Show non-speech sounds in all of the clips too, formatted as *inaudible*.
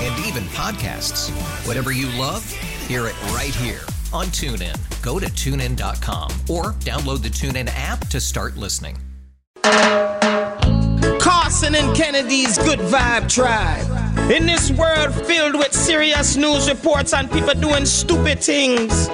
And even podcasts. Whatever you love, hear it right here on TuneIn. Go to tunein.com or download the TuneIn app to start listening. Carson and Kennedy's Good Vibe Tribe. In this world filled with serious news reports and people doing stupid things,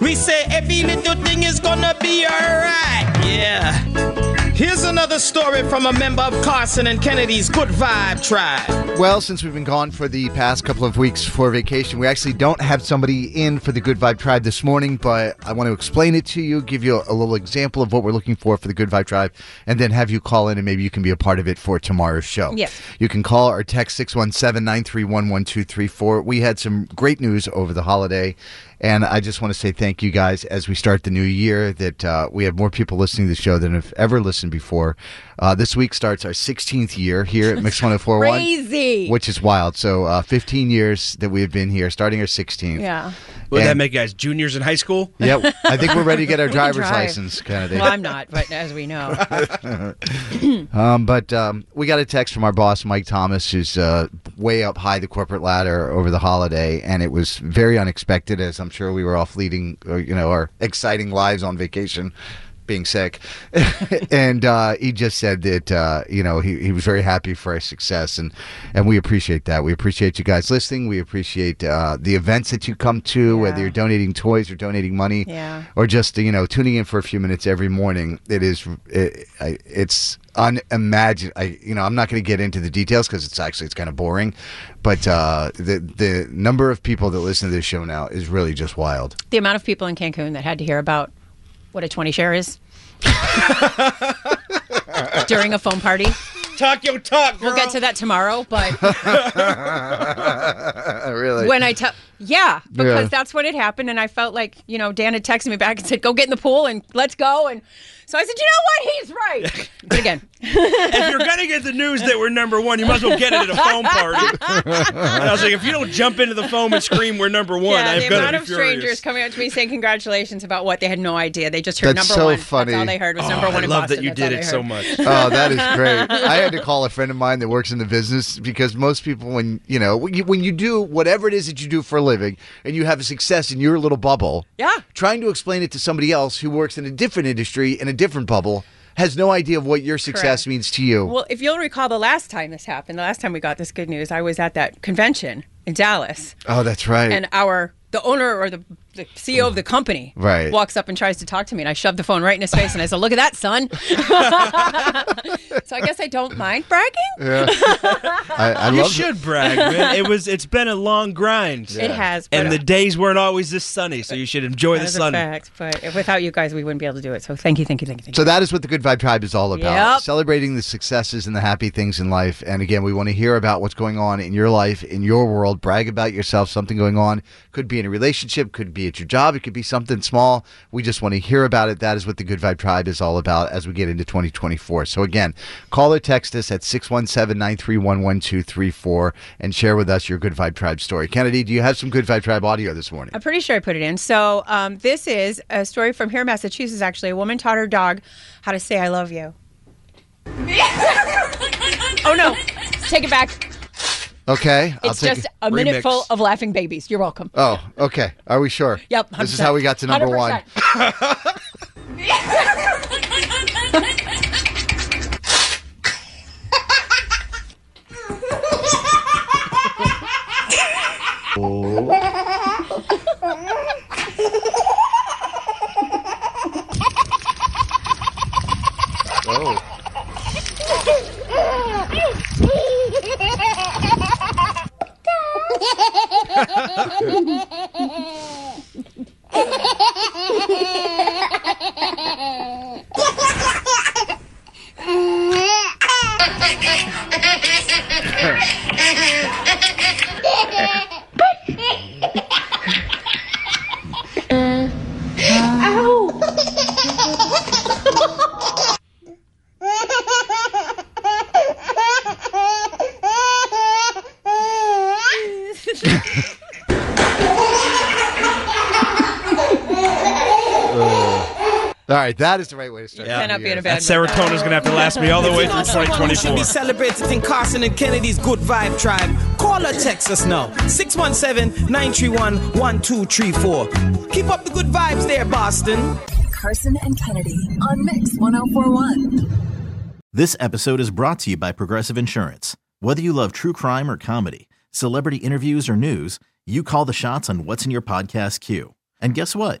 we say every little thing is gonna be alright. Yeah. Here's another story from a member of Carson and Kennedy's Good Vibe Tribe. Well, since we've been gone for the past couple of weeks for vacation, we actually don't have somebody in for the Good Vibe Tribe this morning, but I want to explain it to you, give you a little example of what we're looking for for the Good Vibe Tribe, and then have you call in and maybe you can be a part of it for tomorrow's show. Yes. You can call or text 617 931 1234. We had some great news over the holiday. And I just want to say thank you guys as we start the new year that uh, we have more people listening to the show than have ever listened before. Uh, this week starts our 16th year here at Mix *laughs* 1041 Crazy. which is wild. So, uh, 15 years that we have been here, starting our 16th. yeah. Would that And- make you guys juniors in high school? Yeah, I *laughs* think we're ready to get our driver's drive. license, Kennedy. Well, I'm not, but as we know, *laughs* Um, but um, we got a text from our boss, Mike Thomas, who's uh, way up high the corporate ladder over the holiday, and it was very unexpected, as I'm sure we were off leading, you know, our exciting lives on vacation. Being sick, *laughs* and uh, he just said that uh, you know he, he was very happy for our success, and and we appreciate that. We appreciate you guys listening. We appreciate uh, the events that you come to, whether you're donating toys or donating money, Yeah. or just you know tuning in for a few minutes every morning. It is it, I- it's unimaginable. I you know I'm not going to get into the details because it's actually it's kind of boring, but uh, the the number of people that listen to this show now is really just wild. the amount of people in Cancun that had to hear about what a 20 share is *laughs* during a phone party. Talk your talk, girl. We'll get to that tomorrow, but *laughs* really, when I tell, yeah, because Yeah. that's what had happened, and I felt like you know Dan had texted me back and said, "Go get in the pool and let's go," and so I said, "You know what? He's right." *laughs* But again, if you're gonna get the news that we're number one, you might as well get it at a phone party. and I was like, if you don't jump into the foam and scream, "We're number one," yeah, I'm the gonna amount of furious. strangers coming up to me saying congratulations about what they had no idea. They just heard That's number so one. funny. That's all they heard was Oh, number one I in love Boston. that you That's did it so much. *laughs* Oh, that is great. I had to call a friend of mine that works in the business because most people, when you know, when you, when you do whatever it is that you do for a living and you have a success in your little bubble, Yeah. trying to explain it to somebody else who works in a different industry in a different bubble has no idea of what your success Correct. means to you. Well, if you'll recall, the last time this happened, the last time we got this good news, I was at that convention in Dallas, oh, that's right. and our the owner or the, the CEO of the company Right. walks up and tries to talk to me, and I shoved the phone right in his face, and I said, "Look at that, son." *laughs* *laughs* so I guess I don't mind bragging. *laughs* I, I You love should brag, man. It was. It's been a long grind. It has, but And the days weren't always this sunny, so you should enjoy that the is a sun. fact. But without you guys, we wouldn't be able to do it. So thank you, thank you, thank you, thank So you. that is what the Good Vibe Tribe is all about. Yep. Celebrating the successes and the happy things in life. And again, we want to hear about what's going on in your life, in your world. Brag about yourself, something going on. Could be in a relationship, could be at your job, it could be something small. We just want to hear about it. That is what the Good Vibe Tribe is all about as we get into 2024. So again, call or text us at 617 931 1234 and share with us your Good Vibe Tribe story. Kennedy, do you have some Good Vibe Tribe audio this morning? I'm pretty sure I put it in. So um, this is a story from here in Massachusetts. Actually, a woman taught her dog how to say "I love you." *laughs* oh no, take it back. Okay. I'll It's take just it. a minute Remix. full of laughing babies. You're welcome. Oh, okay. Are we sure? Yep. This is how we got to number one. *laughs* *laughs* 100%. All right, that is the right way to start. Yeah. Cannot be in a That bad serotonin's going to have to last me all the way through Should 2024. be celebrated in Carson and Kennedy's Good Vibe Tribe. Call or text us now. 617-931-1234. Keep up the good vibes there, Boston. Carson and Kennedy on Mix 1041. This episode is brought to you by Progressive Insurance. Whether you love true crime or comedy, celebrity interviews or news, you call the shots on what's in your podcast queue. And guess what?